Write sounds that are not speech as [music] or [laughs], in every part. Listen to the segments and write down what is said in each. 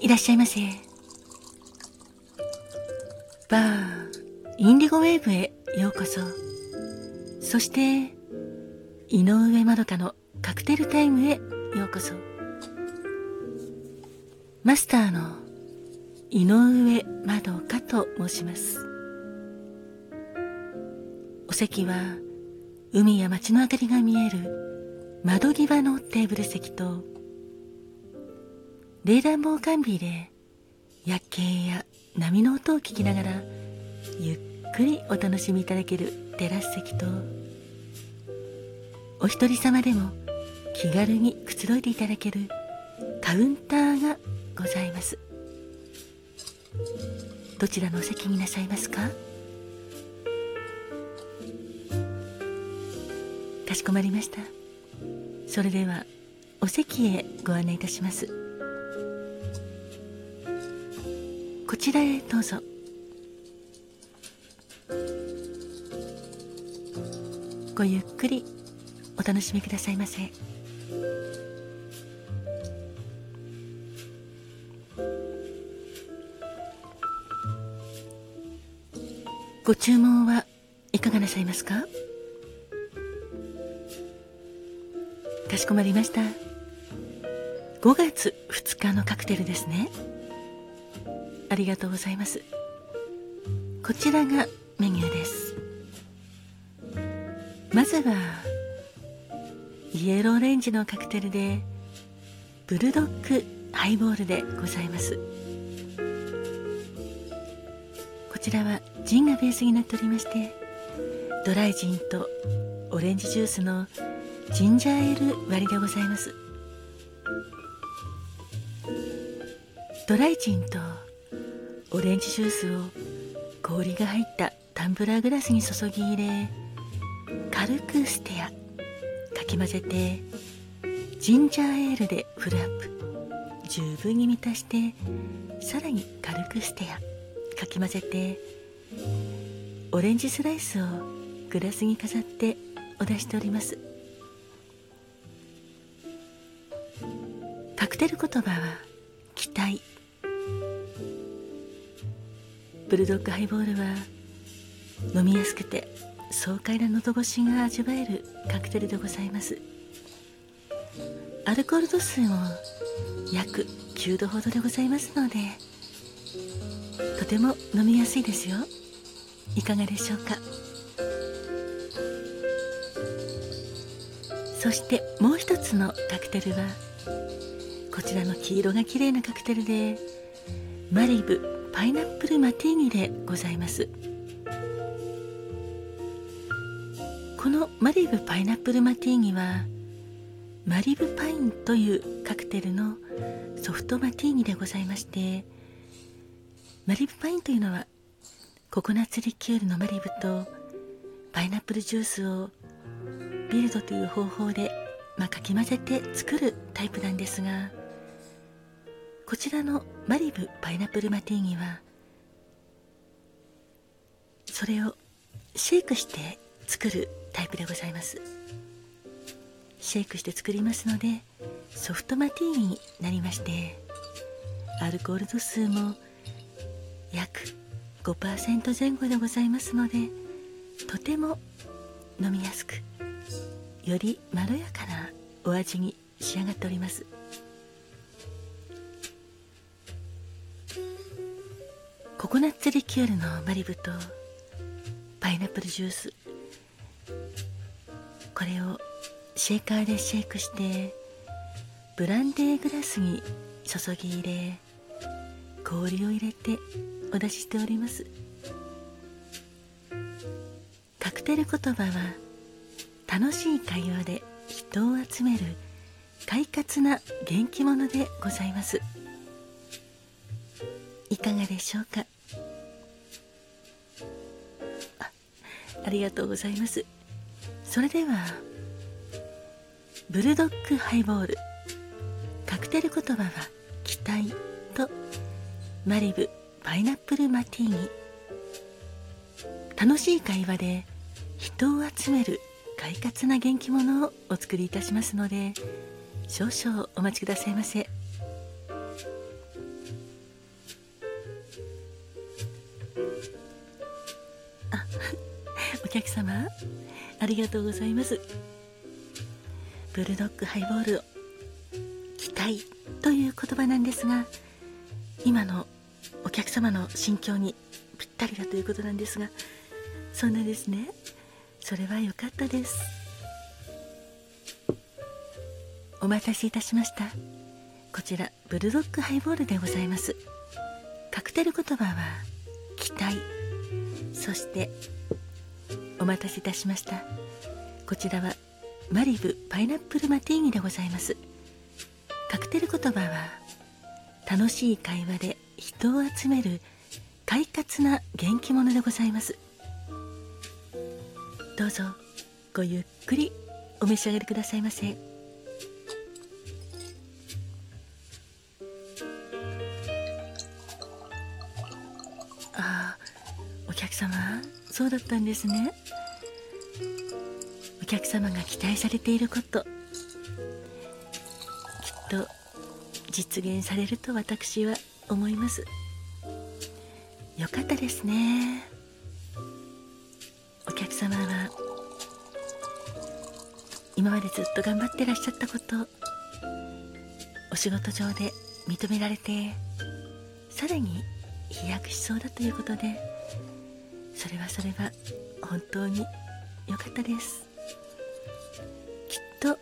いらっしゃいませ。バーインディゴウェーブへようこそ。そして井上まどかのカクテルタイムへようこそ。マスターの井上まどかと申します。お席は海や街の明かりが見える窓際のテーブル席と冷暖房完備で夜景や波の音を聞きながらゆっくりお楽しみいただけるテラス席とお一人様でも気軽にくつろいでいただけるカウンターがございます。どちらのお席になさいますか？かしこまりました。それではお席へご案内いたします。こちらへどうぞ。ごゆっくりお楽しみくださいませ。ご注文はいかがなさいますか？かしこまりました。5月2日のカクテルですね。ありがとうございます。こちらがメニューです。まずはイエローレンジのカクテルでブルドッグハイボールでございます。こちらはジンがベースになっておりましてドライジンとオレンジジュースのジンジャーエール割でございます。ドライジンとオレンジジュースを氷が入ったタンブラーグラスに注ぎ入れ軽くステアかき混ぜてジンジャーエールでフルアップ。十分に満たしてさらに軽くステアかき混ぜてオレンジスライスをグラスに飾ってお出しております。クテル言葉は期待。ブルドッグハイボールは飲みやすくて爽快な喉越しが味わえるカクテルでございます。アルコール度数も約9度ほどでございますのでとても飲みやすいですよ。いかがでしょうか？そしてもう一つのカクテルはこちらの黄色が綺麗なカクテルでマリブパイナップルマティーニでございます。このマリブパイナップルマティーニはマリブパインというカクテルのソフトマティーニでございましてマリブパインというのはココナッツリキュールのマリブとパイナップルジュースをビルドという方法で、まあ、かき混ぜて作るタイプなんですがこちらのマリブパイナップルマティーニはそれをシェイクして作るタイプでございます。シェイクして作りますのでソフトマティーニになりましてアルコール度数も約5%前後でございますのでとても飲みやすくよりまろやかなお味に仕上がっております。ココナッツリキュールのマリブとパイナップルジュース。これをシェーカーでシェイクしてブランデーグラスに注ぎ入れ氷を入れてお出ししております。カクテル言葉は楽しい会話で人を集める快活な元気者でございます。いかがでしょうか？ありがとうございます。それではブルドッグハイボール。カクテル言葉は期待とマリブパイナップルマティーニ。楽しい会話で人を集める快活な元気者をお作りいたしますので少々お待ちくださいませ。客様ありがとうございます。ブルドッグハイボールを期待という言葉なんですが今のお客様の心境にぴったりだということなんですがそんなですね。それは良かったです。お待たせいたしました。こちらブルドッグハイボールでございます。カクテル言葉は期待。そしてお待たせいたしました。こちらはマリブパイナップルマティーニでございます。カクテル言葉は楽しい会話で人を集める快活な元気者でございます。どうぞごゆっくりお召し上がりくださいませ。そうだったんですね。お客様が期待されていること。きっと実現されると私は思います。よかったですね。お客様は今までずっと頑張ってらっしゃったことお仕事上で認められてさらに飛躍しそうだということでそれはそれは本当に良かったです。きっと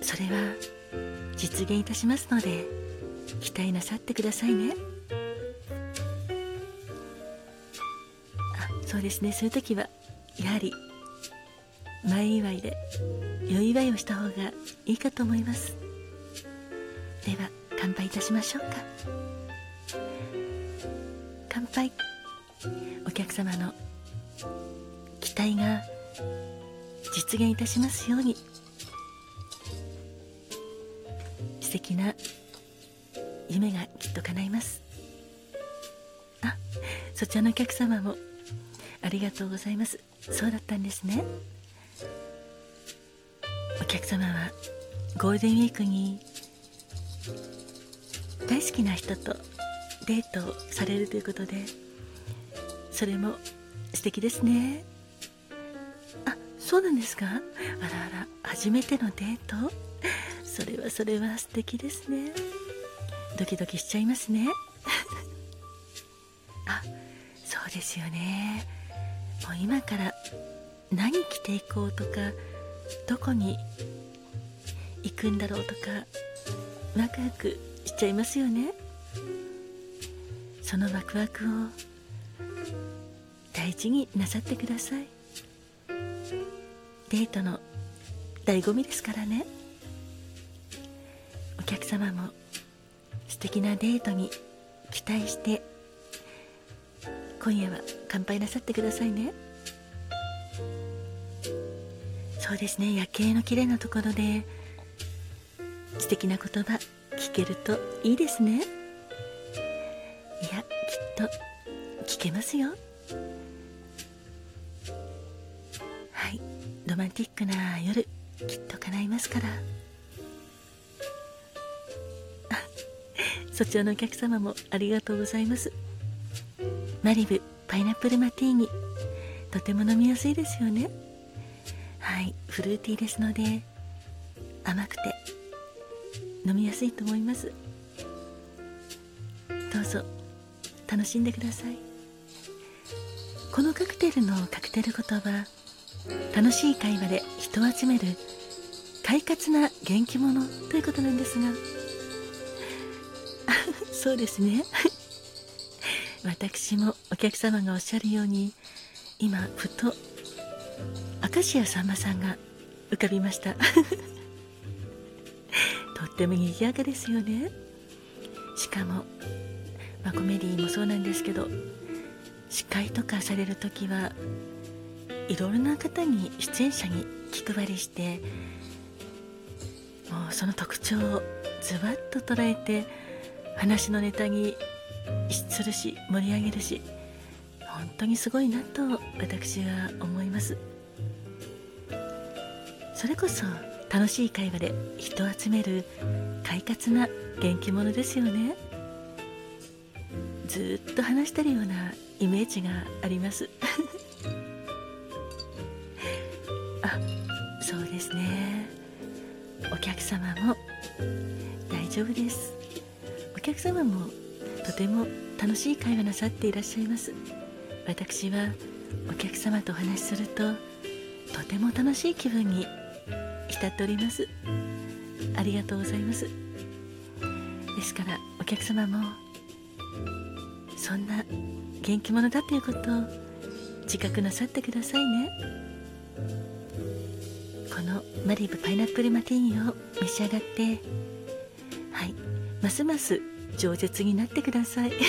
それは実現いたしますので期待なさってくださいね。あそうですね。そういう時はやはり前祝いで良い祝いをした方がいいかと思います。では乾杯いたしましょうか。乾杯。お客様の期待が実現いたしますように。素敵な夢がきっと叶います。あそちらのお客様もありがとうございます。そうだったんですね。お客様はゴールデンウィークに大好きな人とデートをされるということで。それも素敵ですね。あそうなんですか？あらあら初めてのデート？それはそれは素敵ですね。ドキドキしちゃいますね。[laughs] あそうですよね。もう今から何着ていこうとかどこに行くんだろうとかワクワクしちゃいますよね。そのワクワクを大事になさってください。デートの醍醐味ですからね。お客様も素敵なデートに期待して今夜は乾杯なさってくださいね。そうですね。夜景の綺麗なところで素敵な言葉聞けるといいですね。いやきっと聞けますよ。ロマンティックな夜きっと叶いますから。あ [laughs] そちらのお客様もありがとうございます。マリブパイナップルマティーニ。とても飲みやすいですよね。はいフルーティーですので甘くて飲みやすいと思います。どうぞ楽しんでください。このカクテルのカクテル言葉楽しい会話で人を集める快活な元気者ということなんですが。[laughs] そうですね。私もお客様がおっしゃるように今ふと明石家さんまさんが浮かびました。[laughs] とっても賑やかですよね。しかも、まあ、コメディもそうなんですけど司会とかされる時はいろいろな方に出演者に気配りしてもうその特徴をズバッと捉えて話のネタにするし盛り上げるし本当にすごいなと私は思います。それこそ楽しい会話で人を集める快活な元気者ですよね。ずっと話してるようなイメージがあります。[laughs] 客様も大丈夫です。お客様もとても楽しい会話なさっていらっしゃいます。私はお客様とお話しするととても楽しい気分に浸っております。ありがとうございます。ですからお客様もそんな元気者だということを自覚なさってくださいね。このマリブパイナップルマティーニを召し上がって。はい。ますます饒舌になってください。[laughs]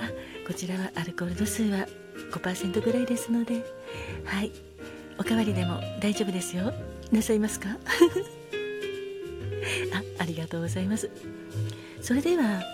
あこちらはアルコール度数は5%ぐらいですので。はい。おかわりでも大丈夫ですよ。なさいますか？[laughs] あありがとうございます。それでは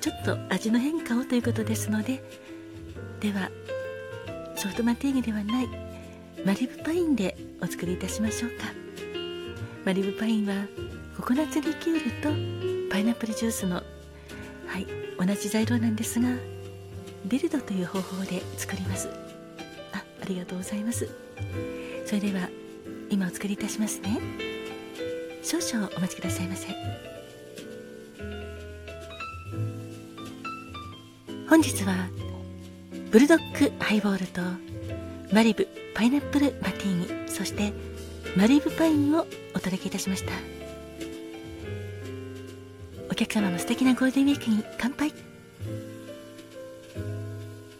ちょっと味の変化をということですので。ではソフトマティーニではないマリブパインでお作りいたしましょうか。マリブパインはココナッツリキュールとパイナップルジュースのはい同じ材料なんですがビルドという方法で作ります。あありがとうございます。それでは今お作りいたしますね。少々お待ちくださいませ。本日はブルドックハイボールとマリブパイナップルマティーニそしてマリブパインをお届けいたしました。お客様の素敵なゴールデンウィークに乾杯。